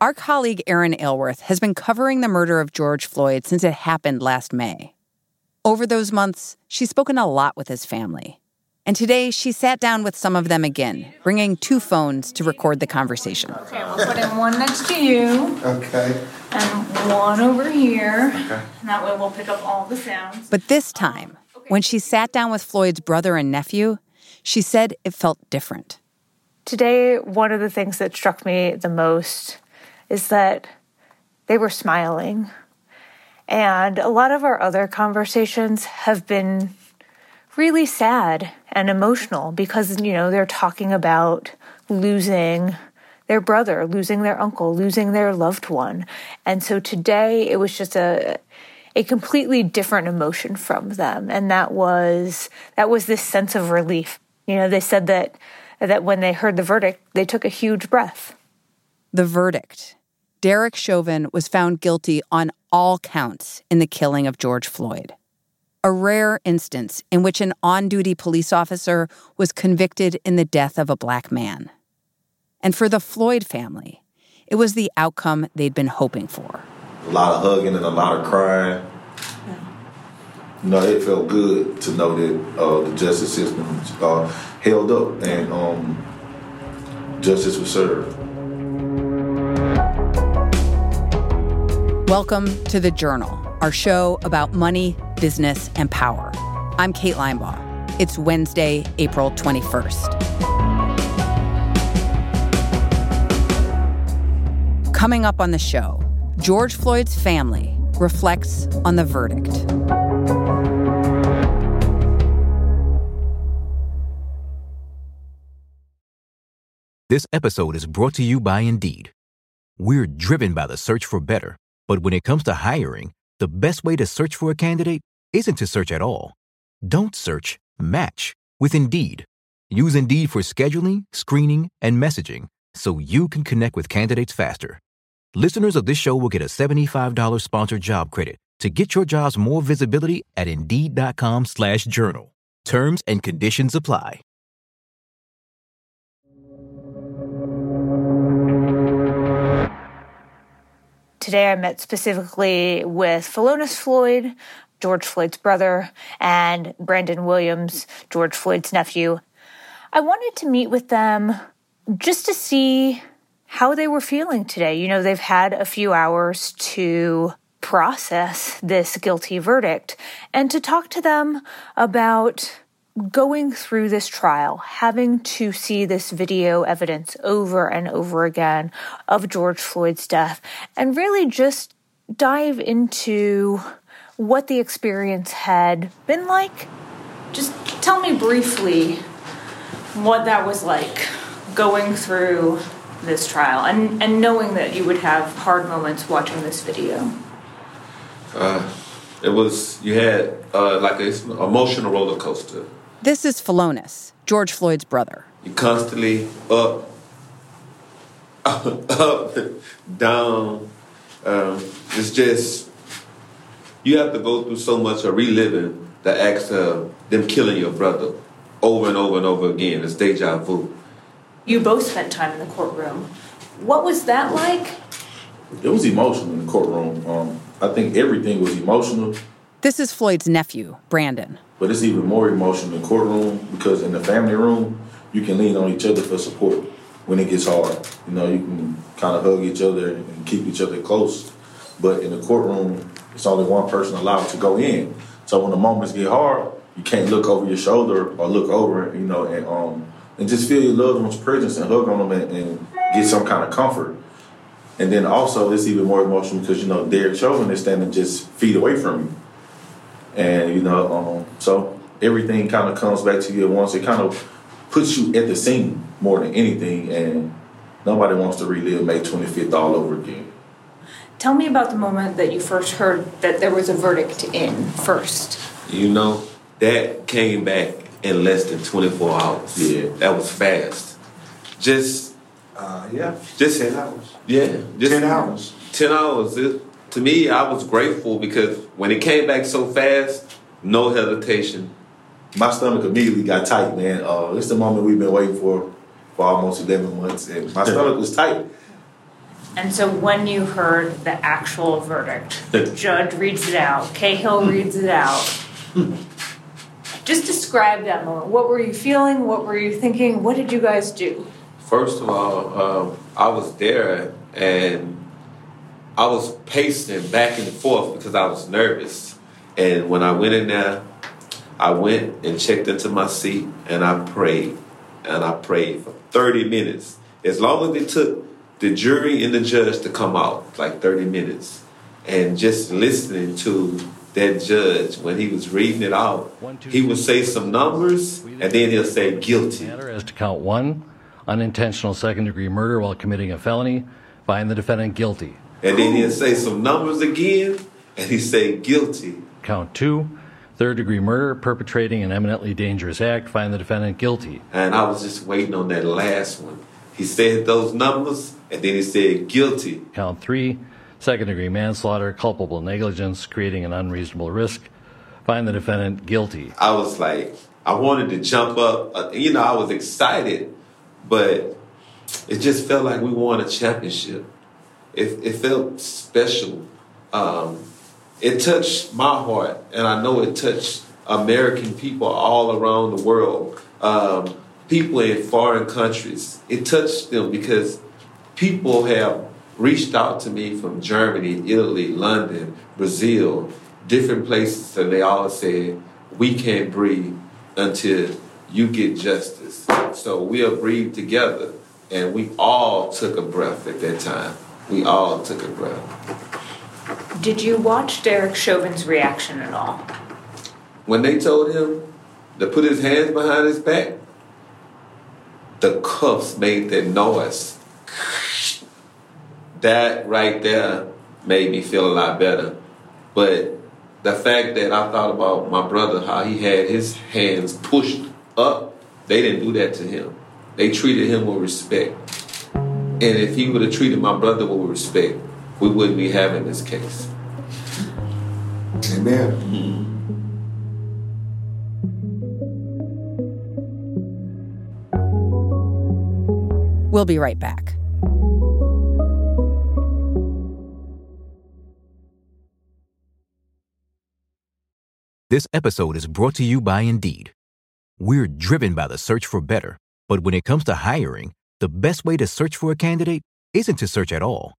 Our colleague Erin Ailworth has been covering the murder of George Floyd since it happened last May. Over those months, she's spoken a lot with his family. And today, she sat down with some of them again, bringing two phones to record the conversation. Okay, we'll put in one next to you Okay. and one over here. Okay. And that way we'll pick up all the sounds. But this time, when she sat down with Floyd's brother and nephew, she said it felt different. Today, one of the things that struck me the most is that they were smiling. And a lot of our other conversations have been really sad and emotional because, you know, they're talking about losing their brother, losing their uncle, losing their loved one. And so today it was just a a completely different emotion from them and that was that was this sense of relief. You know, they said that that when they heard the verdict, they took a huge breath. The verdict Derek Chauvin was found guilty on all counts in the killing of George Floyd. A rare instance in which an on duty police officer was convicted in the death of a black man. And for the Floyd family, it was the outcome they'd been hoping for. A lot of hugging and a lot of crying. You know, it felt good to know that uh, the justice system uh, held up and um, justice was served. Welcome to The Journal, our show about money, business, and power. I'm Kate Linebaugh. It's Wednesday, April 21st. Coming up on the show, George Floyd's family reflects on the verdict. This episode is brought to you by Indeed. We're driven by the search for better, but when it comes to hiring, the best way to search for a candidate isn't to search at all. Don't search, match with Indeed. Use Indeed for scheduling, screening, and messaging so you can connect with candidates faster. Listeners of this show will get a $75 sponsored job credit to get your jobs more visibility at Indeed.com slash journal. Terms and conditions apply. Today I met specifically with Philonise Floyd, George Floyd's brother, and Brandon Williams, George Floyd's nephew. I wanted to meet with them just to see how they were feeling today. You know, they've had a few hours to process this guilty verdict and to talk to them about going through this trial, having to see this video evidence over and over again of George Floyd's death, and really just dive into what the experience had been like. Just tell me briefly what that was like going through this trial and, and knowing that you would have hard moments watching this video. Uh, it was you had uh, like an emotional roller coaster. This is Philonise, George Floyd's brother. You constantly up, up, down. Um, it's just you have to go through so much of reliving the acts of them killing your brother over and over and over again. It's deja vu. You both spent time in the courtroom. What was that like? It was emotional in the courtroom. Um, I think everything was emotional, This is Floyd's nephew, Brandon. But it's even more emotional in the courtroom because in the family room, you can lean on each other for support when it gets hard. You know, you can kind of hug each other and keep each other close. But in the courtroom, it's only one person allowed to go in. So when the moments get hard, you can't look over your shoulder or look over, you know, and um, and just feel your loved one's presence and hug on them and, and get some kind of comfort. And then also, it's even more emotional because you know Derek Chauvin is standing just feet away from you, and you know, um, so everything kind of comes back to you at once. It kind of puts you at the scene more than anything, and nobody wants to relive May 25th all over again. Tell me about the moment that you first heard that there was a verdict in first. You know that came back in less than 24 hours. Yeah. that was fast. Just Uh, yeah, just ten hours. Yeah, just Ten hours. Ten hours. It, to me, I was grateful because when it came back so fast, no hesitation. My stomach immediately got tight, man. Uh, it's the moment we've been waiting for for almost 11 months, and my stomach was tight. And so when you heard the actual verdict, the judge reads it out, Cahill reads it out. Just describe that moment. What were you feeling? What were you thinking? What did you guys do? First of all, um, I was there and I was pacing back and forth because I was nervous. And when I went in there, I went and checked into my seat and I prayed. And I prayed for 30 minutes. As long as it took the jury and the judge to come out, like 30 minutes. And just listening to that judge when he was reading it out, he would say some numbers and then he'll say guilty. As to count one, unintentional second degree murder while committing a felony, find the defendant guilty. And then he'll say some numbers again and he say guilty. Count two, third degree murder, perpetrating an eminently dangerous act, find the defendant guilty. And I was just waiting on that last one. He said those numbers and then he said guilty. Count three, second degree manslaughter, culpable negligence, creating an unreasonable risk, find the defendant guilty. I was like, I wanted to jump up. Uh, you know, I was excited, but it just felt like we won a championship. It, it felt special. Um, it touched my heart, and I know it touched American people all around the world, um, people in foreign countries. It touched them because people have reached out to me from Germany, Italy, London, Brazil, different places, and they all said, We can't breathe until you get justice. So we'll breathe together. And we all took a breath at that time. We all took a breath. Did you watch Derek Chauvin's reaction at all? When they told him to put his hands behind his back, the cuffs made that noise. That right there made me feel a lot better. But the fact that I thought about my brother, how he had his hands pushed up, they didn't do that to him. They treated him with respect. And if he would have treated my brother with respect, we wouldn't be having this case. Amen. Hmm. We'll be right back. This episode is brought to you by Indeed. We're driven by the search for better, but when it comes to hiring, the best way to search for a candidate isn't to search at all.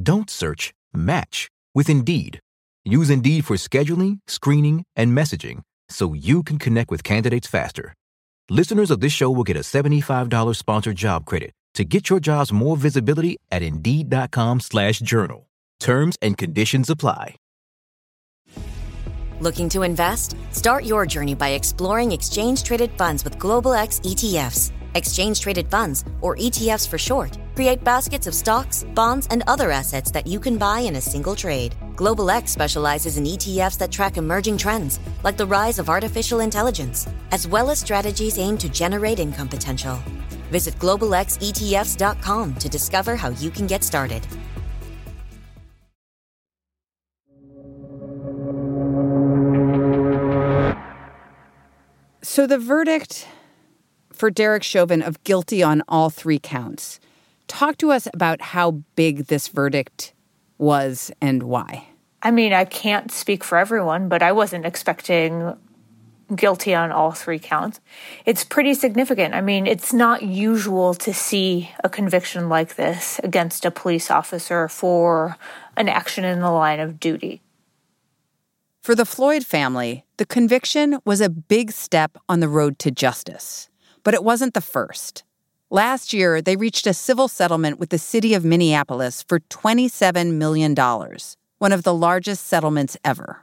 Don't search, match with Indeed. Use Indeed for scheduling, screening, and messaging so you can connect with candidates faster. Listeners of this show will get a $75 sponsored job credit to get your jobs more visibility at Indeed.com slash journal. Terms and conditions apply. Looking to invest? Start your journey by exploring exchange traded funds with Global X ETFs. Exchange traded funds, or ETFs for short, create baskets of stocks, bonds, and other assets that you can buy in a single trade. Global X specializes in ETFs that track emerging trends, like the rise of artificial intelligence, as well as strategies aimed to generate income potential. Visit globalxetfs.com to discover how you can get started. So the verdict for Derek Chauvin of guilty on all three counts. Talk to us about how big this verdict was and why. I mean, I can't speak for everyone, but I wasn't expecting guilty on all three counts. It's pretty significant. I mean, it's not usual to see a conviction like this against a police officer for an action in the line of duty. For the Floyd family, the conviction was a big step on the road to justice. But it wasn't the first. Last year, they reached a civil settlement with the city of Minneapolis for $27 million, one of the largest settlements ever.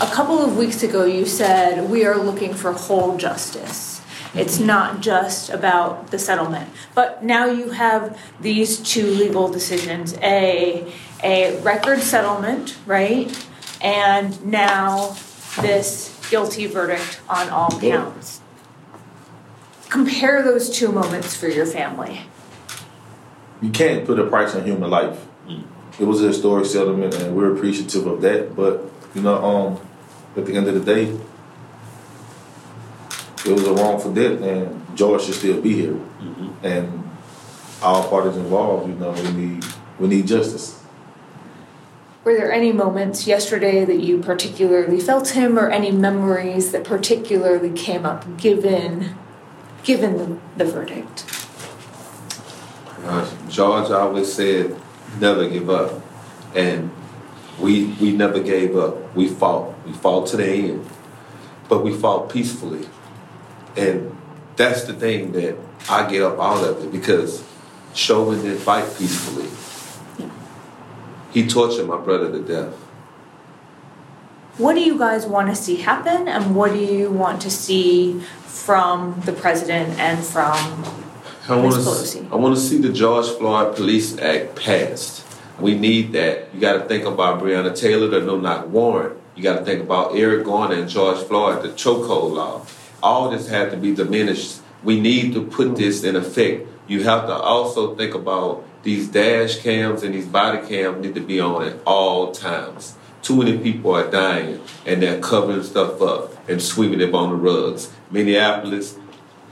A couple of weeks ago, you said we are looking for whole justice. It's not just about the settlement. But now you have these two legal decisions a, a record settlement, right? And now this guilty verdict on all counts. Compare those two moments for your family. You can't put a price on human life. It was a historic settlement, and we're appreciative of that. But you know, um, at the end of the day, it was a wrongful death, and George should still be here. And all parties involved, you know, we need we need justice. Were there any moments yesterday that you particularly felt him, or any memories that particularly came up given given the, the verdict? Uh, George always said, "Never give up," and we we never gave up. We fought. We fought to the end, but we fought peacefully, and that's the thing that I get up out of it because Chauvin didn't fight peacefully. He tortured my brother to death. What do you guys want to see happen, and what do you want to see from the president and from I want. Pelosi? I want to see the George Floyd Police Act passed. We need that. You got to think about Breonna Taylor, the no knock warrant. You got to think about Eric Garner and George Floyd, the chokehold law. All this had to be diminished. We need to put this in effect. You have to also think about these dash cams and these body cams need to be on at all times. Too many people are dying and they're covering stuff up and sweeping it on the rugs. Minneapolis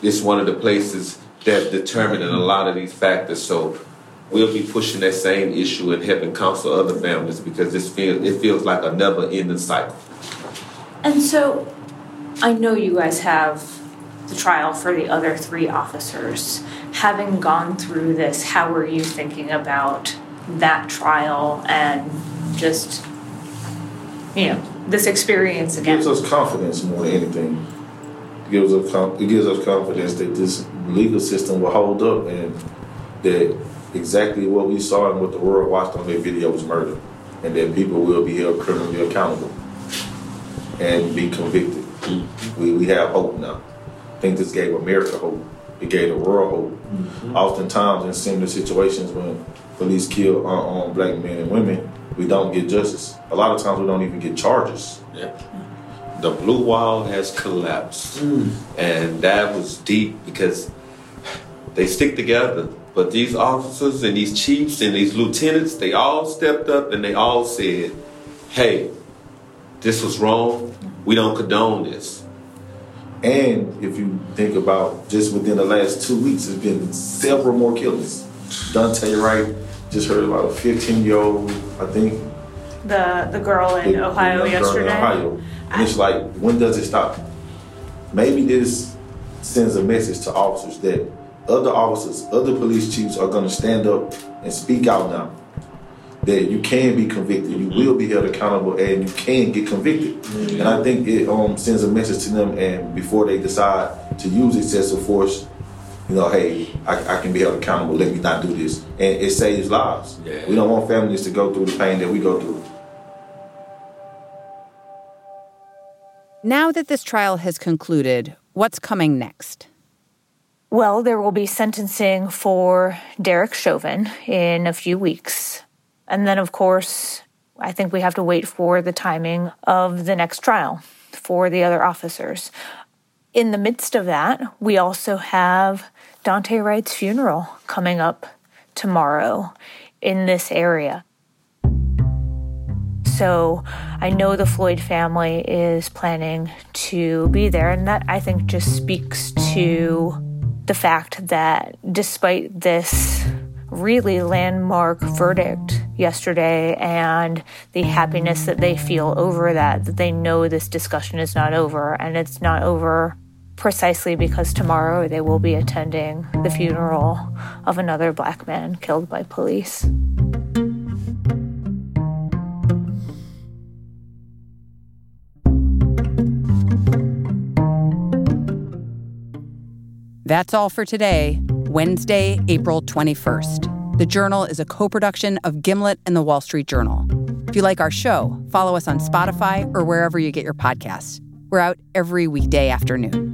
is one of the places that's determining a lot of these factors. So we'll be pushing that same issue and helping counsel other families because this feel, it feels like a never ending cycle. And so, I know you guys have the trial for the other three officers. Having gone through this, how are you thinking about that trial and just, you know, this experience It again? gives us confidence more than anything. It gives us com- it gives us confidence that this legal system will hold up and that exactly what we saw and what the world watched on that video was murder, and that people will be held criminally accountable and be convicted. We, we have hope now. I think this gave America hope. It gave the world hope. Mm-hmm. Oftentimes, in similar situations, when police kill unarmed black men and women, we don't get justice. A lot of times, we don't even get charges. Yeah. The blue wall has collapsed. Mm. And that was deep because they stick together. But these officers and these chiefs and these lieutenants, they all stepped up and they all said, hey, this was wrong. We don't condone this. And if you think about just within the last two weeks, there's been several more killings. Daunte Wright just heard about a 15 year old, I think. The the girl in Ohio girl in yesterday. Ohio. And it's like, when does it stop? Maybe this sends a message to officers that other officers, other police chiefs are going to stand up and speak out now. That you can be convicted, you will be held accountable, and you can get convicted. And I think it um, sends a message to them, and before they decide to use excessive force, you know, hey, I, I can be held accountable. Let me not do this, and it saves lives. Yeah. We don't want families to go through the pain that we go through. Now that this trial has concluded, what's coming next? Well, there will be sentencing for Derek Chauvin in a few weeks. And then, of course, I think we have to wait for the timing of the next trial for the other officers. In the midst of that, we also have Daunte Wright's funeral coming up tomorrow in this area. So I know the Floyd family is planning to be there, and that I think just speaks to the fact that despite this really landmark verdict yesterday and the happiness that they feel over that, that they know this discussion is not over, and it's not over precisely because tomorrow they will be attending the funeral of another black man killed by police. That's all for today, Wednesday, April 21st. The Journal is a co production of Gimlet and the Wall Street Journal. If you like our show, follow us on Spotify or wherever you get your podcasts. We're out every weekday afternoon.